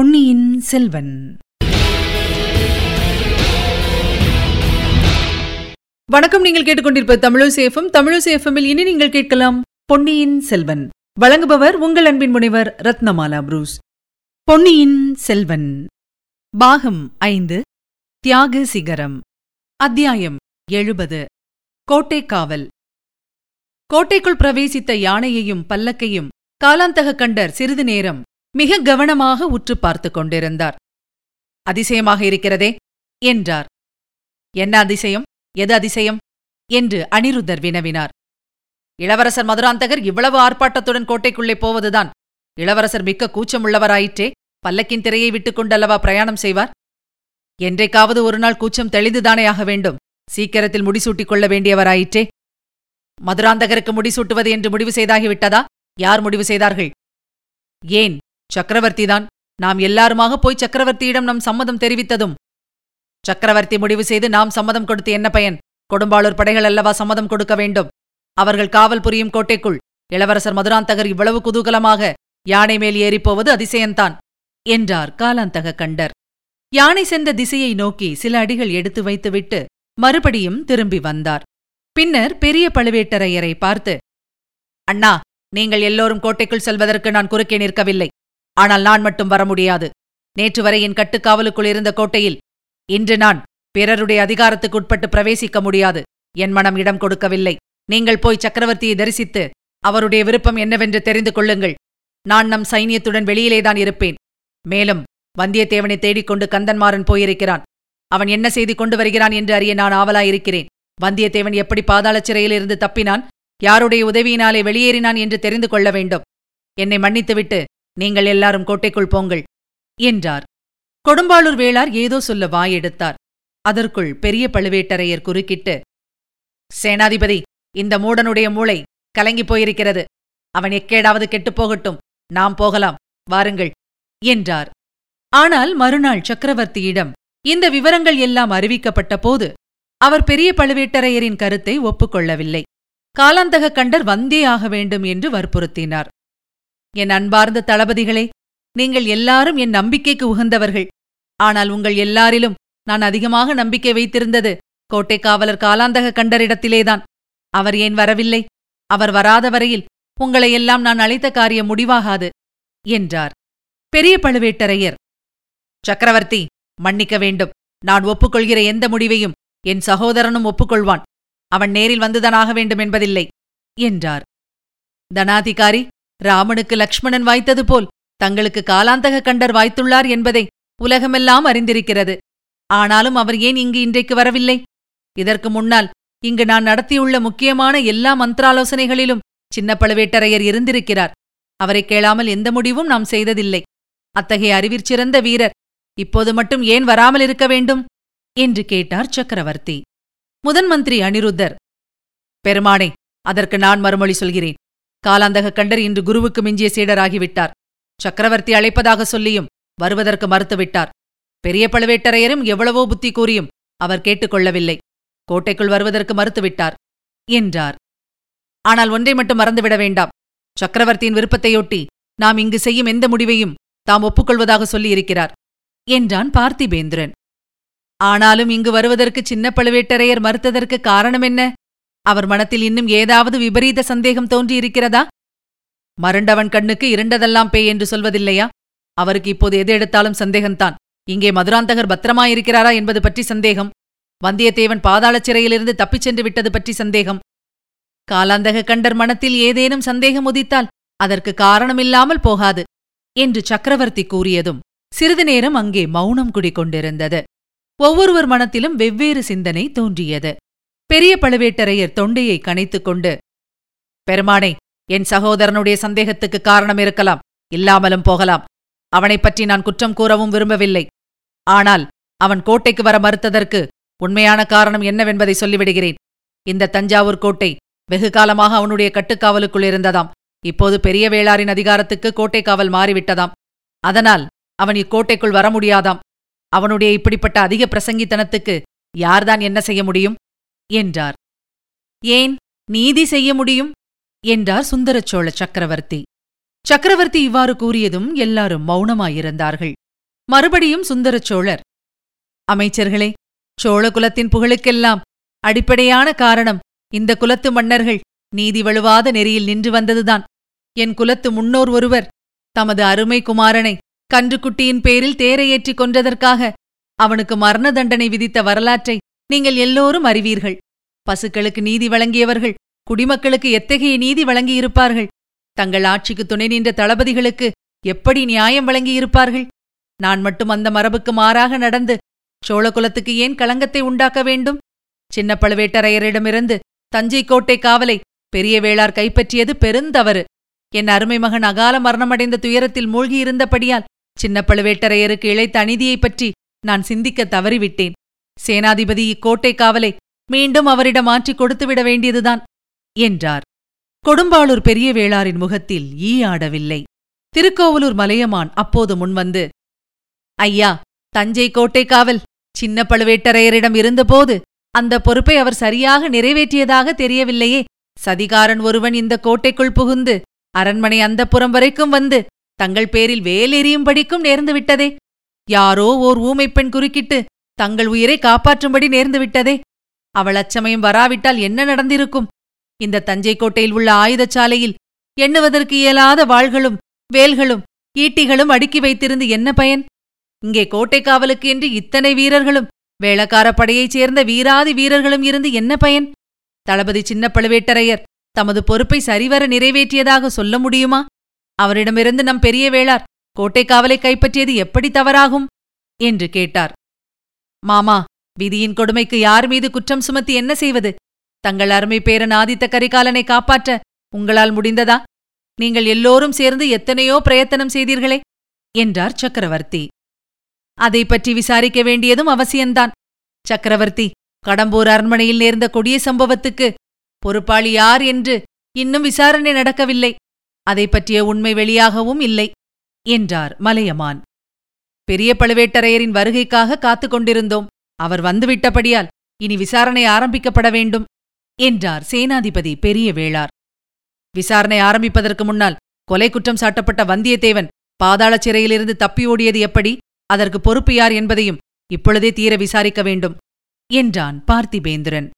பொன்னியின் செல்வன். வணக்கம் நீங்கள் கேட்டுக்கொண்டிருப்ப தமிழசேஃபம் தமிழசேஃபமில் இனி நீங்கள் கேட்கலாம் பொன்னியின் செல்வன். வழங்குபவர் உங்கள் அன்பின் முனைவர் ரத்னமாலா புரூஸ். பொன்னியின் செல்வன். பாகம் ஐந்து தியாக சிகரம். அத்தியாயம் எழுபது கோட்டை காவல். கோட்டைக்குள் பிரவேசித்த யானையையும் பல்லக்கையும் காலாந்தக கண்டர் சிறிது நேரம் மிக கவனமாக உற்று பார்த்துக் கொண்டிருந்தார். அதிசயமாக இருக்கிறதே என்றார். என்ன அதிசயம்? எது அதிசயம்? என்று அனிருத்தர் வினவினார். இளவரசர் மதுராந்தகர் இவ்வளவு ஆர்ப்பாட்டத்துடன் கோட்டைக்குள்ளே போவதுதான். இளவரசர் மிக்க கூச்சமுள்ளவராயிற்றே பல்லக்கின் திரையை விட்டுக் கொண்டல்லவா பிரயாணம் செய்வார்? என்றைக்காவது ஒரு நாள் கூச்சம் தெளிந்துதானே ஆக வேண்டும். சீக்கிரத்தில் முடிசூட்டிக் கொள்ள வேண்டியவராயிற்றே. மதுராந்தகருக்கு முடிசூட்டுவது என்று முடிவு செய்தாகிவிட்டதா? யார் முடிவு செய்தார்கள்? ஏன்? சக்கரவர்த்திதான் நாம் எல்லாருமாக போய் சக்கரவர்த்தியிடம் நம் சம்மதம் தெரிவித்ததும். சக்கரவர்த்தி முடிவு செய்து நாம் சம்மதம் கொடுத்து என்ன பயன்? கொடும்பாளூர் படைகள் அல்லவா சம்மதம் கொடுக்க வேண்டும்? அவர்கள் காவல் புரியும் கோட்டைக்குள் இளவரசர் மதுராந்தகர் இவ்வளவு குதூகலமாக யானை மேல் ஏறிப்போவது அதிசயந்தான் என்றார் காலாந்தக கண்டர். யானை சென்ற திசையை நோக்கி சில அடிகள் எடுத்து வைத்துவிட்டு மறுபடியும் திரும்பி வந்தார். பின்னர் பெரிய பழுவேட்டரையரை பார்த்து அண்ணா நீங்கள் எல்லோரும் கோட்டைக்குள் செல்வதற்கு நான் குறுக்கே நிற்கவில்லை. ஆனால் நான் மட்டும் வர முடியாது. நேற்று வரை என் கட்டுக்காவலுக்குள் இருந்த கோட்டையில் இன்று நான் பிறருடைய அதிகாரத்துக்குட்பட்டு பிரவேசிக்க முடியாது. என் மனம் இடம் கொடுக்கவில்லை. நீங்கள் போய் சக்கரவர்த்தியை தரிசித்து அவருடைய விருப்பம் என்னவென்று தெரிந்து கொள்ளுங்கள். நான் நம் சைனியத்துடன் வெளியிலேதான் இருப்பேன். மேலும் வந்தியத்தேவனை தேடிக்கொண்டு கந்தன்மாறன் போயிருக்கிறான். அவன் என்ன செய்தி கொண்டு வருகிறான் என்று அறிய நான் ஆவலாயிருக்கிறேன். வந்தியத்தேவன் எப்படி பாதாள சிறையிலிருந்து தப்பினான்? யாருடைய உதவியினாலே வெளியேறினான் என்று தெரிந்து கொள்ள வேண்டும். என்னை மன்னித்துவிட்டு நீங்கள் எல்லாரும் கோட்டைக்குள் போங்கள் என்றார். கொடும்பாளூர் வேளார் ஏதோ சொல்ல வாயெடுத்தார் அதற்குள் பெரிய பழுவேட்டரையர் குறுக்கிட்டு சேனாதிபதி இந்த மூடனுடைய மூளை கலங்கிப் போயிருக்கிறது. அவன் எக்கேடாவது கெட்டுப் போகட்டும். நாம் போகலாம். வாருங்கள் என்றார். ஆனால் மறுநாள் சக்கரவர்த்தியிடம் இந்த விவரங்கள் எல்லாம் அறிவிக்கப்பட்ட போது அவர் பெரிய பழுவேட்டரையரின் கருத்தை ஒப்புக்கொள்ளவில்லை. காலாந்தக கண்டர் வந்தே ஆக வேண்டும் என்று வற்புறுத்தினார். என் அன்பார்ந்த தளபதிகளே நீங்கள் எல்லாரும் என் நம்பிக்கைக்கு உகந்தவர்கள். ஆனால் உங்கள் எல்லாரிலும் நான் அதிகமாக நம்பிக்கை வைத்திருந்தது கோட்டை காவலர் காலாந்தக கண்டரிடத்திலேதான். அவர் ஏன் வரவில்லை? அவர் வராத வரையில் உங்களையெல்லாம் நான் அழைத்த காரியம் முடிவாகாது என்றார். பெரிய பழுவேட்டரையர் சக்கரவர்த்தி மன்னிக்க வேண்டும். நான் ஒப்புக்கொள்கிற எந்த முடிவையும் என் சகோதரனும் ஒப்புக்கொள்வான். அவன் நேரில் வந்துதானாக வேண்டும் என்பதில்லை என்றார். தனாதிகாரி ராமனுக்கு லக்ஷ்மணன் வாய்த்தது போல் தங்களுக்கு காலாந்தக கண்டர் வாய்த்துள்ளார் என்பதை உலகமெல்லாம் அறிந்திருக்கிறது. ஆனாலும் அவர் ஏன் இங்கு இன்றைக்கு வரவில்லை? இதற்கு முன்னால் இங்கு நான் நடத்தியுள்ள முக்கியமான எல்லா மந்திராலோசனைகளிலும் சின்ன பழுவேட்டரையர் இருந்திருக்கிறார். அவரை கேளாமல் எந்த முடிவும் நாம் செய்ததில்லை. அத்தகைய அறிவிற்சிறந்த வீரர் இப்போது மட்டும் ஏன் வராமல் இருக்க வேண்டும்? என்று கேட்டார் சக்கரவர்த்தி. முதன் மந்திரி அனிருத்தர் பெருமானே அதற்கு நான் மறுமொழி சொல்கிறேன். காலாந்தக கண்டர் இன்று குருவுக்கு மிஞ்சிய சீடராகிவிட்டார். சக்கரவர்த்தி அழைப்பதாக சொல்லியும் வருவதற்கு மறுத்துவிட்டார். பெரிய பழுவேட்டரையரும் எவ்வளவோ புத்தி கூறியும் அவர் கேட்டுக்கொள்ளவில்லை. கோட்டைக்குள் வருவதற்கு மறுத்துவிட்டார். என்றார். ஆனால் ஒன்றை மட்டும் மறந்துவிட வேண்டாம். சக்கரவர்த்தியின் விருப்பத்தையொட்டி நாம் இங்கு செய்யும் எந்த முடிவையும் தாம் ஒப்புக்கொள்வதாக சொல்லியிருக்கிறார் என்றான் பார்த்திபேந்திரன். ஆனாலும் இங்கு வருவதற்கு சின்ன பழுவேட்டரையர் மறுத்ததற்கு காரணம் என்ன? அவர் மனத்தில் இன்னும் ஏதாவது விபரீத சந்தேகம் தோன்றியிருக்கிறதா? மருண்டவன் கண்ணுக்கு இருண்டதெல்லாம் பேய் என்று சொல்வதில்லையா? அவருக்கு இப்போது எது எடுத்தாலும் சந்தேகம்தான். இங்கே மதுராந்தகர் பத்திரமாயிருக்கிறாரா என்பது பற்றி சந்தேகம். வந்தியத்தேவன் பாதாள சிறையிலிருந்து தப்பிச் சென்று விட்டது பற்றி சந்தேகம். காலாந்தக கண்டர் மனத்தில் ஏதேனும் சந்தேகம் உதித்தால் அதற்கு காரணமில்லாமல் போகாது என்று சக்கரவர்த்தி கூறியதும் சிறிது நேரம் அங்கே மௌனம் குடிக்கொண்டிருந்தது. ஒவ்வொருவர் மனத்திலும் வெவ்வேறு சிந்தனை தோன்றியது. பெரிய பழுவேட்டரையர் தொண்டையை கணைத்துக் கொண்டு பெருமானை என் சகோதரனுடைய சந்தேகத்துக்கு காரணம் இருக்கலாம் இல்லாமலும் போகலாம். அவனைப் பற்றி நான் குற்றம் கூறவும் விரும்பவில்லை. ஆனால் அவன் கோட்டைக்கு வர மறுத்ததற்கு உண்மையான காரணம் என்னவென்பதை சொல்லிவிடுகிறேன். இந்த தஞ்சாவூர் கோட்டை வெகு காலமாக அவனுடைய கட்டுக்காவலுக்குள் இருந்ததாம். இப்போது பெரிய வேளாரின் அதிகாரத்துக்கு கோட்டை காவல் மாறிவிட்டதாம். அதனால் அவன் இக்கோட்டைக்குள் வர முடியாதாம். அவனுடைய இப்படிப்பட்ட அதிக பிரசங்கித்தனத்துக்கு யார்தான் என்ன செய்ய முடியும்? என்றார். ஏன் நீதி செய்ய முடியும்? என்றார் சுந்தரச்சோழ சக்கரவர்த்தி. சக்கரவர்த்தி இவ்வாறு கூறியதும் எல்லாரும் மௌனமாயிருந்தார்கள். மறுபடியும் சுந்தரச் சோழர் அமைச்சர்களே சோழ குலத்தின் புகழுக்கெல்லாம் அடிப்படையான காரணம் இந்த குலத்து மன்னர்கள் நீதி வழுவாத நெறியில் நின்று வந்ததுதான். என் குலத்து முன்னோர் ஒருவர் தமது அருமை குமாரனை கன்றுக்குட்டியின் பேரில் தேரையேற்றிக் கொன்றதற்காக அவனுக்கு மரண தண்டனை விதித்த வரலாற்றை நீங்கள் எல்லோரும் அறிவீர்கள். பசுக்களுக்கு நீதி வழங்கியவர்கள் குடிமக்களுக்கு எத்தகைய நீதி வழங்கியிருப்பார்கள்? தங்கள் ஆட்சிக்கு துணை நின்ற தளபதிகளுக்கு எப்படி நியாயம் வழங்கியிருப்பார்கள்? நான் மட்டும் அந்த மரபுக்கு மாறாக நடந்து சோழகுலத்துக்கு ஏன் களங்கத்தை உண்டாக்க வேண்டும்? சின்ன பழுவேட்டரையரிடமிருந்து தஞ்சை கோட்டை காவலை பெரிய வேளார் கைப்பற்றியது பெருந்தவறு. என் அருமை மகன் அகால மரணமடைந்த துயரத்தில் மூழ்கியிருந்தபடியால் சின்ன பழுவேட்டரையருக்கு இழைத்த அநீதியைப் பற்றி நான் சிந்திக்க தவறிவிட்டேன். சேனாதிபதி இக்கோட்டை காவலை மீண்டும் அவரிடம் மாற்றிக் கொடுத்துவிட வேண்டியதுதான் என்றார். கொடும்பாளூர் பெரிய வேளாரின் முகத்தில் ஈ ஆடவில்லை. திருக்கோவலூர் மலையமான் அப்போது முன்வந்து ஐயா தஞ்சை கோட்டை காவல் சின்ன பழுவேட்டரையரிடம் இருந்தபோது அந்த பொறுப்பை அவர் சரியாக நிறைவேற்றியதாக தெரியவில்லையே. சதிகாரன் ஒருவன் இந்த கோட்டைக்குள் புகுந்து அரண்மனை அந்தப்புறம் வரைக்கும் வந்து தங்கள் பேரில் வேலெறியும்படிக்கும் நேர்ந்து விட்டதே. யாரோ ஓர் ஊமைப் பெண் குறுக்கிட்டு தங்கள் உயிரை காப்பாற்றும்படி நேர்ந்துவிட்டதே அவள் அச்சமயம் வராவிட்டால் என்ன நடந்திருக்கும்? இந்த தஞ்சை கோட்டையில் உள்ள ஆயுதச்சாலையில் எண்ணுவதற்கு இயலாத வாள்களும் வேல்களும் ஈட்டிகளும் அடுக்கி வைத்திருந்து என்ன பயன்? இங்கே கோட்டை காவலுக்கு என்று இத்தனை வீரர்களும் வேளக்கார படையைச் சேர்ந்த வீராதி வீரர்களும் இருந்து என்ன பயன்? தளபதி சின்ன பழுவேட்டரையர் தமது பொறுப்பை சரிவர நிறைவேற்றியதாக சொல்ல முடியுமா? அவரிடமிருந்து நம் பெரிய வேளார் கோட்டை காவலை கைப்பற்றியது எப்படி தவறாகும்? என்று கேட்டார். மாமா விதியின் கொடுமைக்கு யார் மீது குற்றம் சுமத்தி என்ன செய்வது? தங்கள் அருமை பேரன் ஆதித்த கரிகாலனை காப்பாற்ற உங்களால் முடிந்ததா? நீங்கள் எல்லோரும் சேர்ந்து எத்தனையோ பிரயத்தனம் செய்தீர்களே? என்றார் சக்கரவர்த்தி. அதை பற்றி விசாரிக்க வேண்டியதும் அவசியம்தான். சக்கரவர்த்தி கடம்பூர் அரண்மனையில் நேர்ந்த கொடிய சம்பவத்துக்கு பொறுப்பாளி யார் என்று இன்னும் விசாரணை நடக்கவில்லை. அதை பற்றிய உண்மை வெளியாகவும் இல்லை என்றார் மலையமான். பெரிய பழுவேட்டரையரின் வருகைக்காக காத்துக் கொண்டிருந்தோம். அவர் வந்துவிட்டபடியால் இனி விசாரணை ஆரம்பிக்கப்பட வேண்டும் என்றார் சேனாதிபதி பெரிய வேளார் விசாரணை ஆரம்பிப்பதற்கு முன்னால் கொலை குற்றம் சாட்டப்பட்ட வந்தியத்தேவன் பாதாள சிறையிலிருந்து தப்பி ஓடியது எப்படி அதற்கு பொறுப்பு யார் என்பதையும் இப்பொழுதே தீர விசாரிக்க வேண்டும் என்றான் பார்த்திபேந்திரன்.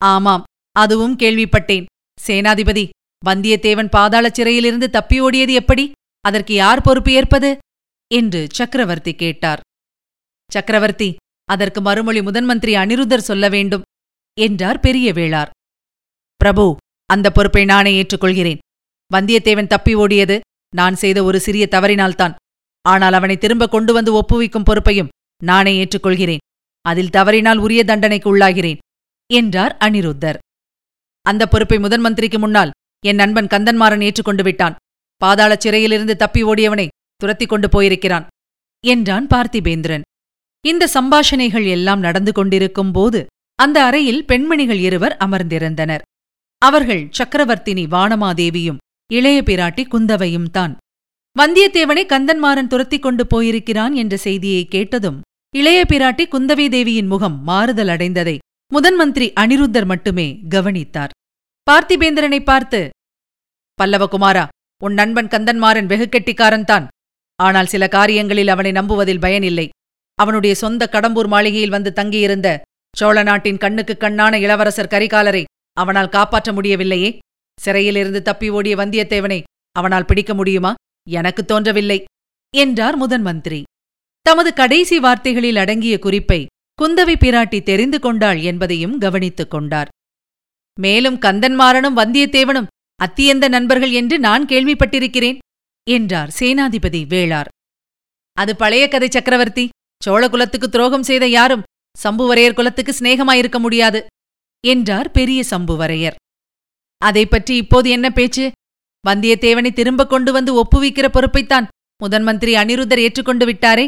ஆமாம் அதுவும் கேள்விப்பட்டேன். சேனாதிபதி வந்தியத்தேவன் பாதாள சிறையிலிருந்து தப்பி ஓடியது எப்படி அதற்கு யார் பொறுப்பு ஏற்பது? என்று சக்கரவர்த்தி கேட்டார். சக்கரவர்த்தி அதற்கு மறுமொழி முதன்மந்திரி அனிருத்தர் சொல்ல வேண்டும் என்றார் பெரிய வேளார் பிரபு அந்த பொறுப்பை நானே ஏற்றுக்கொள்கிறேன். வந்தியத்தேவன் தப்பி ஓடியது நான் செய்த ஒரு சிறிய தவறினால்தான். ஆனால் அவனை திரும்ப கொண்டு வந்து ஒப்புவிக்கும் பொறுப்பையும் நானே ஏற்றுக்கொள்கிறேன். அதில் தவறினால் உரிய தண்டனைக்கு உள்ளாகிறேன் என்றார் அனிருத்தர். அந்த பொறுப்பை முதன் மந்திரிக்கு முன்னால் என் நண்பன் கந்தன்மாறன் ஏற்றுக்கொண்டு விட்டான். பாதாள சிறையிலிருந்து தப்பி ஓடியவனை துரத்திக் கொண்டு போயிருக்கிறான் என்றான் பார்த்திபேந்திரன். இந்த சம்பாஷணைகள் எல்லாம் நடந்து கொண்டிருக்கும் போது அந்த அறையில் பெண்மணிகள் இருவர் அமர்ந்திருந்தனர். அவர்கள் சக்கரவர்த்தினி வானமாதேவியும் இளைய பிராட்டி குந்தவையும் தான். வந்தியத்தேவனை கந்தன்மாறன் துரத்திக் கொண்டு போயிருக்கிறான் என்ற செய்தியை கேட்டதும் இளைய பிராட்டி குந்தவை தேவியின் முகம் மாறுதல் அடைந்ததை முதன் மந்திரி அனிருத்தர் மட்டுமே கவனித்தார். பார்த்திபேந்திரனை பார்த்து பல்லவகுமாரா உன் நண்பன் கந்தன்மாறன் வெகு கெட்டிக்காரன்தான் ஆனால் சில காரியங்களில் அவனை நம்புவதில் பயனில்லை. அவனுடைய சொந்த கடம்பூர் மாளிகையில் வந்து தங்கியிருந்த சோழ நாட்டின் கண்ணுக்கு கண்ணான இளவரசர் கரிகாலரை அவனால் காப்பாற்ற முடியவில்லையே. சிறையிலிருந்து தப்பி ஓடிய வந்தியத்தேவனை அவனால் பிடிக்க முடியுமா? எனக்கு தோன்றவில்லை என்றார் முதன் மந்திரி. தமது கடைசி வார்த்தைகளில் அடங்கிய குறிப்பை குந்தவை பிராட்டி தெரிந்து கொண்டாள் என்பதையும் கவனித்துக் கொண்டார். மேலும் கந்தன்மாறனும் வந்தியத்தேவனும் அத்தியந்த நண்பர்கள் என்று நான் கேள்விப்பட்டிருக்கிறேன். என்றார் சேனாதிபதி வேளார். அது பழைய கதை சக்கரவர்த்தி. சோழ குலத்துக்கு துரோகம் செய்த யாரும் சம்புவரையர் குலத்துக்கு சிநேகமாயிருக்க முடியாது என்றார் பெரிய சம்புவரையர். அதை பற்றி இப்போது என்ன பேச்சு? வந்தியத்தேவனை திரும்ப கொண்டு வந்து ஒப்புவிக்கிற பொறுப்பைத்தான் முதன்மந்திரி அனிருத்தர் ஏற்றுக்கொண்டு விட்டாரே.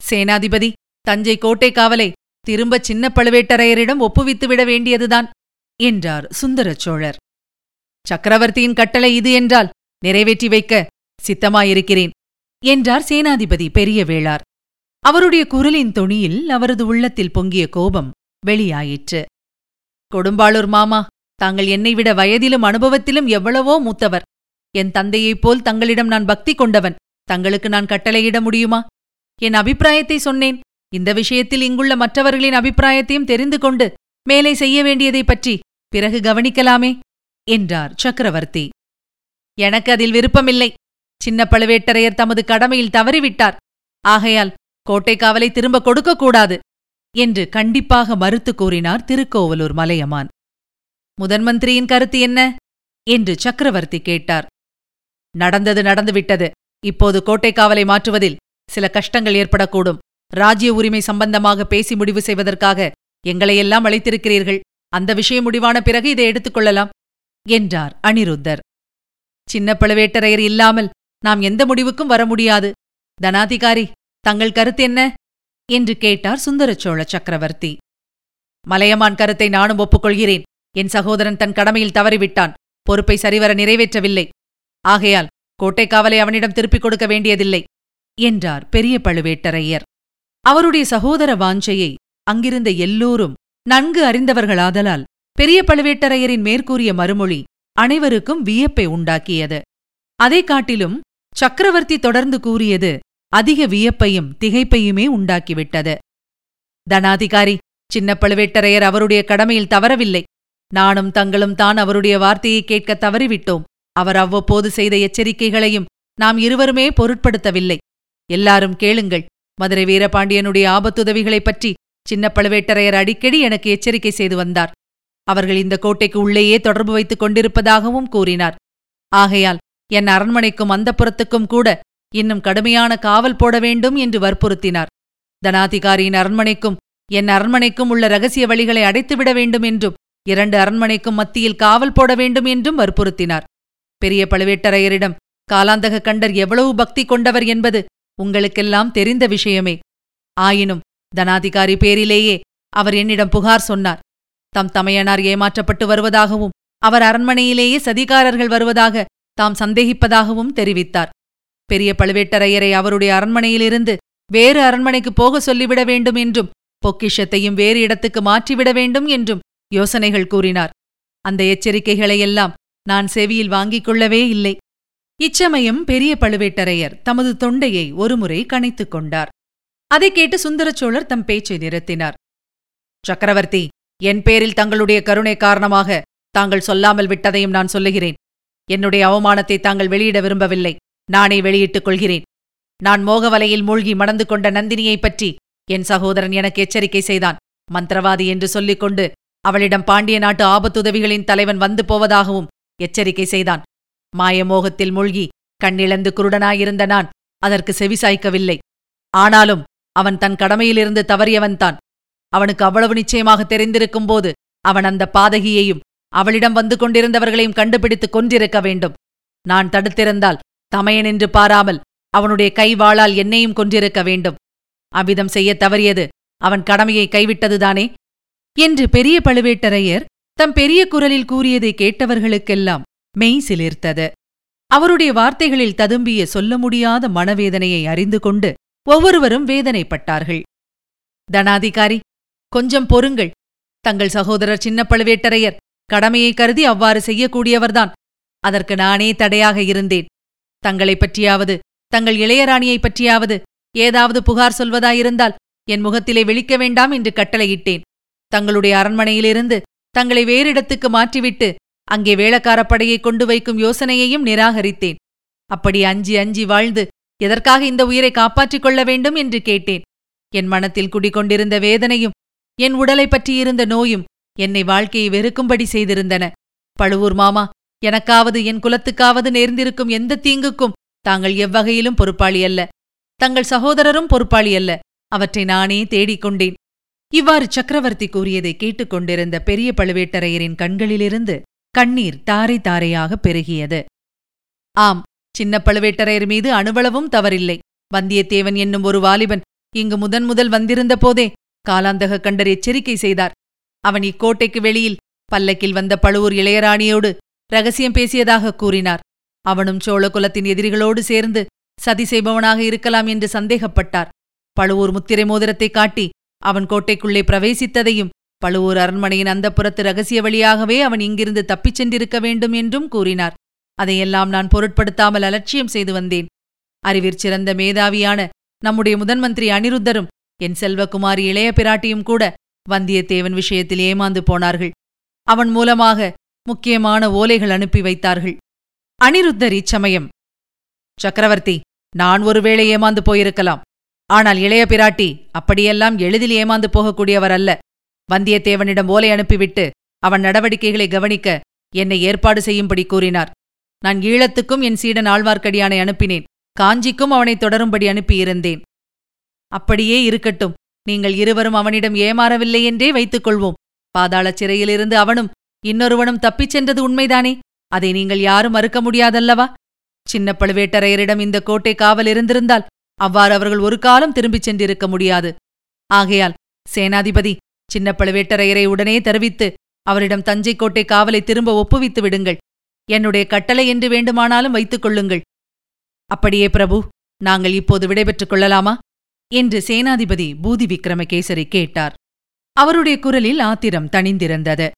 சேனாதிபதி தஞ்சை கோட்டை காவலை திரும்ப சின்ன பழுவேட்டரையரிடம் ஒப்புவித்து விட வேண்டியதுதான் என்றார் சுந்தரச் சோழர் சக்கரவர்த்தியின் கட்டளை இது என்றால் நிறைவேற்றி வைக்க சித்தமாயிருக்கிறேன் என்றார் சேனாதிபதி பெரிய வேளார். அவருடைய குரலின் தொனியில் அவரது உள்ளத்தில் பொங்கிய கோபம் வெளியாயிற்று. கொடும்பாளூர் மாமா தாங்கள் என்னை விட வயதிலும் அனுபவத்திலும் எவ்வளவோ மூத்தவர். என் தந்தையைப் போல் தங்களிடம் நான் பக்தி கொண்டவன். தங்களுக்கு நான் கட்டளையிட முடியுமா? என் அபிப்பிராயத்தை சொன்னேன். இந்த விஷயத்தில் இங்குள்ள மற்றவர்களின் அபிப்பிராயத்தையும் தெரிந்து கொண்டு மேலே செய்ய வேண்டியதைப் பற்றி பிறகு கவனிக்கலாமே என்றார் சக்கரவர்த்தி. எனக்கு அதில் விருப்பமில்லை. சின்ன பழுவேட்டரையர் தமது கடமையில் தவறிவிட்டார். ஆகையால் கோட்டை காவலை திரும்ப கொடுக்கக்கூடாது என்று கண்டிப்பாக மறுத்து கூறினார் திருக்கோவலூர் மலையமான். முதன்மந்திரியின் கருத்து என்ன? என்று சக்கரவர்த்தி கேட்டார். நடந்தது நடந்துவிட்டது. இப்போது கோட்டை காவலை மாற்றுவதில் சில கஷ்டங்கள் ஏற்படக்கூடும். ராஜ்ய உரிமை சம்பந்தமாக பேசி முடிவு செய்வதற்காக எங்களையெல்லாம் அழைத்திருக்கிறீர்கள்? அந்த விஷயம் முடிவான பிறகு இதை எடுத்துக்கொள்ளலாம் என்றார் அனிருத்தர். சின்ன பழுவேட்டரையர் இல்லாமல் நாம் எந்த முடிவுக்கும் வர முடியாது. தனாதிகாரி தங்கள் கருத்து என்ன? என்று கேட்டார் சுந்தரச்சோழ சக்கரவர்த்தி. மலையமான் கருத்தை நானும் ஒப்புக்கொள்கிறேன். என் சகோதரன் தன் கடமையில் தவறிவிட்டான். பொறுப்பை சரிவர நிறைவேற்றவில்லை. ஆகையால் கோட்டைக்காவலை அவனிடம் திருப்பிக் கொடுக்க வேண்டியதில்லை என்றார் பெரிய பழுவேட்டரையர். அவருடைய சகோதர வாஞ்சையை அங்கிருந்த எல்லோரும் நன்கு அறிந்தவர்களாதலால் பெரிய பழுவேட்டரையரின் மேற்கூறிய மறுமொழி அனைவருக்கும் வியப்பை உண்டாக்கியது. அதை காட்டிலும் சக்கரவர்த்தி தொடர்ந்து கூறியது அதிக வியப்பையும் திகைப்பையுமே உண்டாக்கிவிட்டது. தனாதிகாரி சின்ன பழுவேட்டரையர் அவருடைய கடமையில் தவறவில்லை. நானும் தங்களும் தான் அவருடைய வார்த்தையை கேட்க தவறிவிட்டோம். அவர் அவ்வப்போது செய்த எச்சரிக்கைகளையும் நாம் இருவருமே பொருட்படுத்தவில்லை. எல்லாரும் கேளுங்கள் மதுரை வீரபாண்டியனுடைய ஆபத்துதவிகளைப் பற்றி சின்ன பழுவேட்டரையர் அடிக்கடி எனக்கு எச்சரிக்கை செய்து வந்தார். அவர்கள் இந்த கோட்டைக்கு உள்ளேயே தொடர்பு வைத்துக் கொண்டிருப்பதாகவும் கூறினார். ஆகையால் என் அரண்மனைக்கும் அந்தப்புறத்துக்கும் கூட இன்னும் கடுமையான காவல் போட வேண்டும் என்று வற்புறுத்தினார். தனாதிகாரியின் அரண்மனைக்கும் என் அரண்மனைக்கும் உள்ள ரகசிய வழிகளை அடைத்துவிட வேண்டும் என்றும் இரண்டு அரண்மனைக்கும் மத்தியில் காவல் போட வேண்டும் என்றும் வற்புறுத்தினார். பெரிய பழுவேட்டரையரிடம் காலாந்தக கண்டர் எவ்வளவு பக்தி கொண்டவர் என்பது உங்களுக்கெல்லாம் தெரிந்த விஷயமே. ஆயினும் தனாதிகாரி பேரிலேயே அவர் என்னிடம் புகார் சொன்னார். தம் தமையனார் ஏமாற்றப்பட்டு வருவதாகவும் அவர் அரண்மனையிலேயே சதிகாரர்கள் வருவதாக தாம் சந்தேகிப்பதாகவும் தெரிவித்தார். பெரிய பழுவேட்டரையரை அவருடைய அரண்மனையிலிருந்து வேறு அரண்மனைக்கு போக சொல்லிவிட வேண்டும் என்றும் பொக்கிஷத்தையும் வேறு இடத்துக்கு மாற்றிவிட வேண்டும் என்றும் யோசனைகள் கூறினார். அந்த எச்சரிக்கைகளையெல்லாம் நான் செவியில் வாங்கிக் கொள்ளவே இல்லை. இச்சமயம் பெரிய பழுவேட்டரையர் தமது தொண்டையை ஒருமுறை கணைத்துக் கொண்டார். அதைக் கேட்டு சுந்தரச்சோழர் தம் பேச்சை நிறுத்தினார். சக்கரவர்த்தி என் பேரில் தங்களுடைய கருணை காரணமாக தாங்கள் சொல்லாமல் விட்டதையும் நான் சொல்லுகிறேன். என்னுடைய அவமானத்தை தாங்கள் வெளியிட விரும்பவில்லை. நானே வெளியிட்டுக் கொள்கிறேன். நான் மோகவலையில் மூழ்கி மணந்து கொண்ட நந்தினியைப் பற்றி என் சகோதரன் எனக்கு எச்சரிக்கை செய்தான். மந்திரவாதி என்று சொல்லிக் கொண்டு அவளிடம் பாண்டிய நாட்டு ஆபத்துதவிகளின் தலைவன் வந்து போவதாகவும் எச்சரிக்கை செய்தான். மாயமோகத்தில் மூழ்கி கண்ணிழந்து குருடனாயிருந்த நான் அதற்கு செவிசாய்க்கவில்லை ஆனாலும் அவன் தன் கடமையிலிருந்து தவறியவன்தான் அவனுக்கு அவ்வளவு நிச்சயமாக தெரிந்திருக்கும் போது அவன் அந்த பாதகியையும் அவளிடம் வந்து கொண்டிருந்தவர்களையும் கண்டுபிடித்துக் கொன்றிருக்க வேண்டும். நான் தடுத்திருந்தால் தமையன் என்று பாராமல் அவனுடைய கைவாளால் என்னையும் கொன்றிருக்க வேண்டும். அவ்விதம் செய்யத் தவறியது. அவன் கடமையை கைவிட்டதுதானே? என்று பெரிய பழுவேட்டரையர் தம் பெரிய குரலில் கூறியதை கேட்டவர்களுக்கெல்லாம் மெய் சிலிர்த்தது. அவருடைய வார்த்தைகளில் ததும்பிய சொல்ல முடியாத மனவேதனையை அறிந்து கொண்டு ஒவ்வொருவரும் வேதனைப்பட்டார்கள். தனாதிகாரி கொஞ்சம் பொறுங்கள். தங்கள் சகோதரர் சின்ன பழுவேட்டரையர் கடமையை கருதி அவ்வாறு செய்யக்கூடியவர்தான். அதற்கு நானே தடையாக இருந்தேன். தங்களைப் பற்றியாவது தங்கள் இளையராணியைப் பற்றியாவது ஏதாவது புகார் சொல்வதாயிருந்தால் என் முகத்திலே விழிக்க வேண்டாம் என்று கட்டளையிட்டேன். தங்களுடைய அரண்மனையிலிருந்து தங்களை வேறிடத்துக்கு மாற்றிவிட்டு அங்கே வேளக்காரப்படையை கொண்டு வைக்கும் யோசனையையும் நிராகரித்தேன். அப்படி அஞ்சி அஞ்சி வாழ்ந்து எதற்காக இந்த உயிரை காப்பாற்றிக் கொள்ள வேண்டும் என்று கேட்டேன். என் மனத்தில் குடிகொண்டிருந்த வேதனையும் என் உடலை பற்றியிருந்த நோயும் என்னை வாழ்க்கையை வெறுக்கும்படி செய்திருந்தன. பழுவூர் மாமா எனக்காவது என் குலத்துக்காவது நேர்ந்திருக்கும் எந்த தீங்குக்கும் தாங்கள் எவ்வகையிலும் பொறுப்பாளி அல்ல. தங்கள் சகோதரரும் பொறுப்பாளி அல்ல. அவற்றை நானே தேடிக் கொண்டேன் இவ்வாறு சக்கரவர்த்தி கூறியதை கேட்டுக்கொண்டிருந்த பெரிய பழுவேட்டரையரின் கண்களிலிருந்து கண்ணீர் தாரை தாரையாக பெருகியது. ஆம் சின்ன பழுவேட்டரையர் மீது அணுவளவும் தவறில்லை. வந்தியத்தேவன் என்னும் ஒரு வாலிபன் இங்கு முதன் முதல் வந்திருந்த போதே காலாந்தக கண்டர் எச்சரிக்கை செய்தார். அவன் இக்கோட்டைக்கு வெளியில் பல்லக்கில் வந்த பழுவூர் இளையராணியோடு ரகசியம் பேசியதாக கூறினார். அவனும் சோழகுலத்தின் எதிரிகளோடு சேர்ந்து சதி செய்பவனாக இருக்கலாம் என்று சந்தேகப்பட்டார். பழுவூர் முத்திரை மோதிரத்தை காட்டி அவன் கோட்டைக்குள்ளே பிரவேசித்ததையும் பழுவூர் அரண்மனையின் அந்தப்புறத்து ரகசிய வழியாகவே அவன் இங்கிருந்து தப்பிச் சென்றிருக்க வேண்டும் என்றும் கூறினார். அதையெல்லாம் நான் பொருட்படுத்தாமல் அலட்சியம் செய்து வந்தேன். அறிவிற் சிறந்த மேதாவியான நம்முடைய முதன்மந்திரி அனிருத்தரும் என் செல்வகுமாரி இளைய பிராட்டியும் கூட வந்தியத்தேவன் விஷயத்தில் ஏமாந்து போனார்கள். அவன் மூலமாக முக்கியமான ஓலைகள் அனுப்பி வைத்தார்கள். அனிருத்தர் இச்சமயம் சக்கரவர்த்தி நான் ஒருவேளை ஏமாந்து போயிருக்கலாம். ஆனால் இளைய பிராட்டி அப்படியெல்லாம் எளிதில் ஏமாந்து போகக்கூடியவர் அல்ல. வந்தியத்தேவனிடம் ஓலை அனுப்பிவிட்டு அவன் நடவடிக்கைகளை கவனிக்க என்னை ஏற்பாடு செய்யும்படி கூறினார். நான் ஈழத்துக்கும் என் சீடன் ஆழ்வார்க்கடியானை அனுப்பினேன். காஞ்சிக்கும் அவனை தொடரும்படி அனுப்பியிருந்தேன். அப்படியே இருக்கட்டும். நீங்கள் இருவரும் அவனிடம் ஏமாறவில்லை என்றே வைத்துக் கொள்வோம் பாதாளச் சிறையிலிருந்து அவனும் இன்னொருவனும் தப்பிச் சென்றது உண்மைதானே? அதை நீங்கள் யாரும் மறுக்க முடியாதல்லவா? சின்ன பழுவேட்டரையரிடம் இந்த கோட்டை காவல் இருந்திருந்தால் அவ்வாறு அவர்கள் ஒரு காலம் திரும்பிச் சென்றிருக்க முடியாது. ஆகையால் சேனாதிபதி சின்ன பழுவேட்டரையரை உடனே தெரிவித்து அவரிடம் தஞ்சை கோட்டை காவலை திரும்ப ஒப்புவித்து விடுங்கள். என்னுடைய கட்டளை என்று வேண்டுமானாலும் வைத்துக் கொள்ளுங்கள். அப்படியே பிரபு நாங்கள் இப்போது விடைபெற்றுக் கொள்ளலாமா? என்று சேனாதிபதி பூதி விக்ரமகேசரி கேட்டார். அவருடைய குரலில் ஆத்திரம் தணிந்திருந்தது.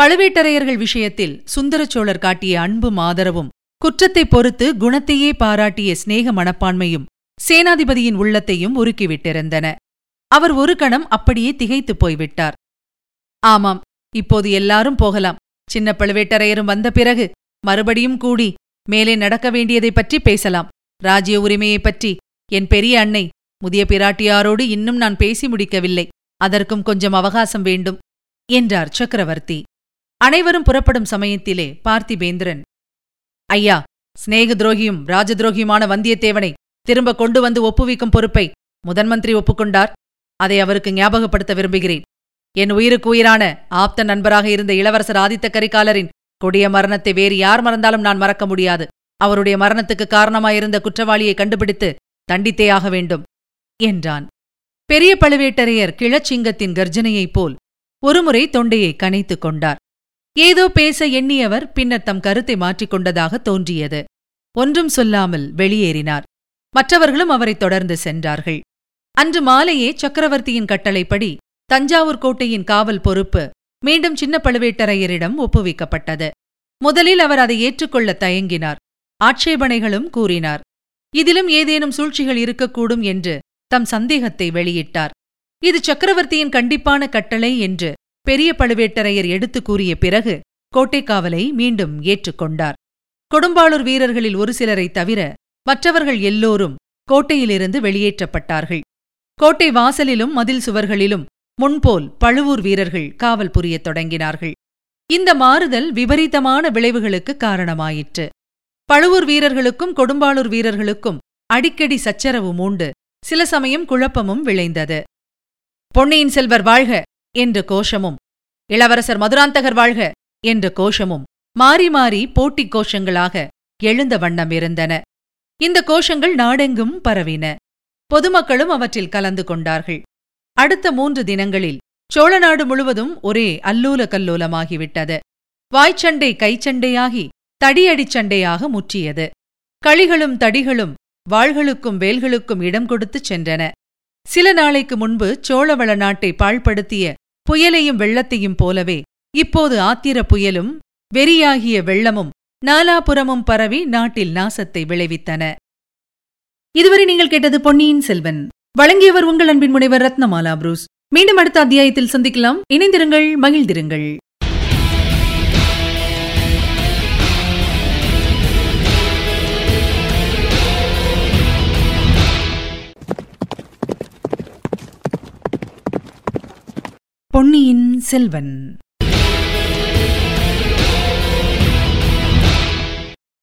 பழுவேட்டரையர்கள் விஷயத்தில் சுந்தரச்சோழர் காட்டிய அன்பும் ஆதரவும் குற்றத்தை பொறுத்து குணத்தையே பாராட்டிய சிநேக மனப்பான்மையும் சேனாதிபதியின் உள்ளத்தையும் உருக்கிவிட்டிருந்தன. அவர் ஒரு கணம் அப்படியே திகைத்துப் போய்விட்டார். ஆமாம் இப்போது எல்லாரும் போகலாம். சின்ன பழுவேட்டரையரும் வந்த பிறகு மறுபடியும் கூடி மேலே நடக்க வேண்டியதைப் பற்றி பேசலாம். ராஜ்ய உரிமையைப் பற்றி என் பெரிய அன்னை முதிய பிராட்டியாரோடு இன்னும் நான் பேசி முடிக்கவில்லை. அதற்கும் கொஞ்சம் அவகாசம் வேண்டும் என்றார் சக்கரவர்த்தி. அனைவரும் புறப்படும் சமயத்திலே பார்த்திபேந்திரன். ஐயா சிநேக துரோகியும் ராஜதுரோகியுமான வந்தியத்தேவனை திரும்ப கொண்டு வந்து ஒப்புவிக்கும் பொறுப்பை முதன்மந்திரி ஒப்புக்கொண்டார். அதை அவருக்கு ஞாபகப்படுத்த விரும்புகிறேன். என் உயிருக்கு உயிரான ஆப்த நண்பராக இருந்த இளவரசர் ஆதித்த கரிகாலரின் கொடிய மரணத்தை வேறு யார் மறந்தாலும் நான் மறக்க முடியாது. அவருடைய மரணத்துக்கு காரணமாயிருந்த குற்றவாளியை கண்டுபிடித்து தண்டித்தே ஆக வேண்டும். என்றான். பெரிய பழுவேட்டரையர் கிழச்சிங்கத்தின் கர்ஜனையைப் போல் ஒருமுறை தொண்டையை கனைத்துக் கொண்டார். ஏதோ பேச எண்ணியவர் பின்னர் தம் கருத்தை மாற்றிக்கொண்டதாக தோன்றியது. ஒன்றும் சொல்லாமல் வெளியேறினார். மற்றவர்களும் அவரைத் தொடர்ந்து சென்றார்கள். அன்று மாலையே சக்கரவர்த்தியின் கட்டளைப்படி தஞ்சாவூர் கோட்டையின் காவல் பொறுப்பு மீண்டும் சின்ன பழுவேட்டரையரிடம் ஒப்புவிக்கப்பட்டது. முதலில் அவர் அதை ஏற்றுக்கொள்ள தயங்கினார். ஆட்சேபனைகளும் கூறினார். இதிலும் ஏதேனும் சூழ்ச்சிகள் இருக்கக்கூடும் என்று தம் சந்தேகத்தை வெளியிட்டார். இது சக்கரவர்த்தியின் கண்டிப்பான கட்டளை என்று பெரிய பழுவேட்டரையர் எடுத்து கூறிய பிறகு கோட்டைக்காவலை மீண்டும் ஏற்றுக்கொண்டார். கொடும்பாளூர் வீரர்களில் ஒரு சிலரைத் தவிர மற்றவர்கள் எல்லோரும் கோட்டையிலிருந்து வெளியேற்றப்பட்டார்கள். கோட்டை வாசலிலும் மதில் சுவர்களிலும் முன்போல் பழுவூர் வீரர்கள் காவல் புரியத் தொடங்கினார்கள். இந்த மாறுதல் விபரீதமான விளைவுகளுக்கு காரணமாயிற்று. பழுவூர் வீரர்களுக்கும் கொடும்பாளூர் வீரர்களுக்கும் அடிக்கடி சச்சரவு மூண்டு சில சமயம் குழப்பமும் விளைந்தது. பொன்னியின் செல்வர் வாழ்க! என்ற கோஷமும். இளவரசர் மதுராந்தகர் வாழ்க! என்ற கோஷமும். மாறி மாறி போட்டிக் கோஷங்களாக எழுந்த வண்ணம் இருந்தன. இந்த கோஷங்கள் நாடெங்கும் பரவின. பொதுமக்களும் அவற்றில் கலந்து கொண்டார்கள். அடுத்த மூன்று தினங்களில் சோழநாடு முழுவதும் ஒரே அல்லூல கல்லூலமாகிவிட்டது. வாய்ச்சண்டை கைச்சண்டையாகி தடியடிச் சண்டையாக முற்றியது. களிகளும் தடிகளும் வாள்களுக்கும் வேல்களுக்கும் இடம் கொடுத்துச் சென்றன. சில நாளைக்கு முன்பு சோழவள நாட்டை பாழ்படுத்திய புயலையும் வெள்ளத்தையும் போலவே இப்போது ஆத்திர புயலும் வெறியாகிய வெள்ளமும் நாலாபுரமும் பரவி நாட்டில் நாசத்தை விளைவித்தன. இதுவரை நீங்கள் கேட்டது பொன்னியின் செல்வன். வழங்கியவர் உங்கள் அன்பின் முனைவர் ரத்னமாலா புரூஸ். மீண்டும் அடுத்த அத்தியாயத்தில் சந்திக்கலாம். இணைந்திருங்கள் மகிழ்ந்திருங்கள். பொன்னியின் செல்வன்.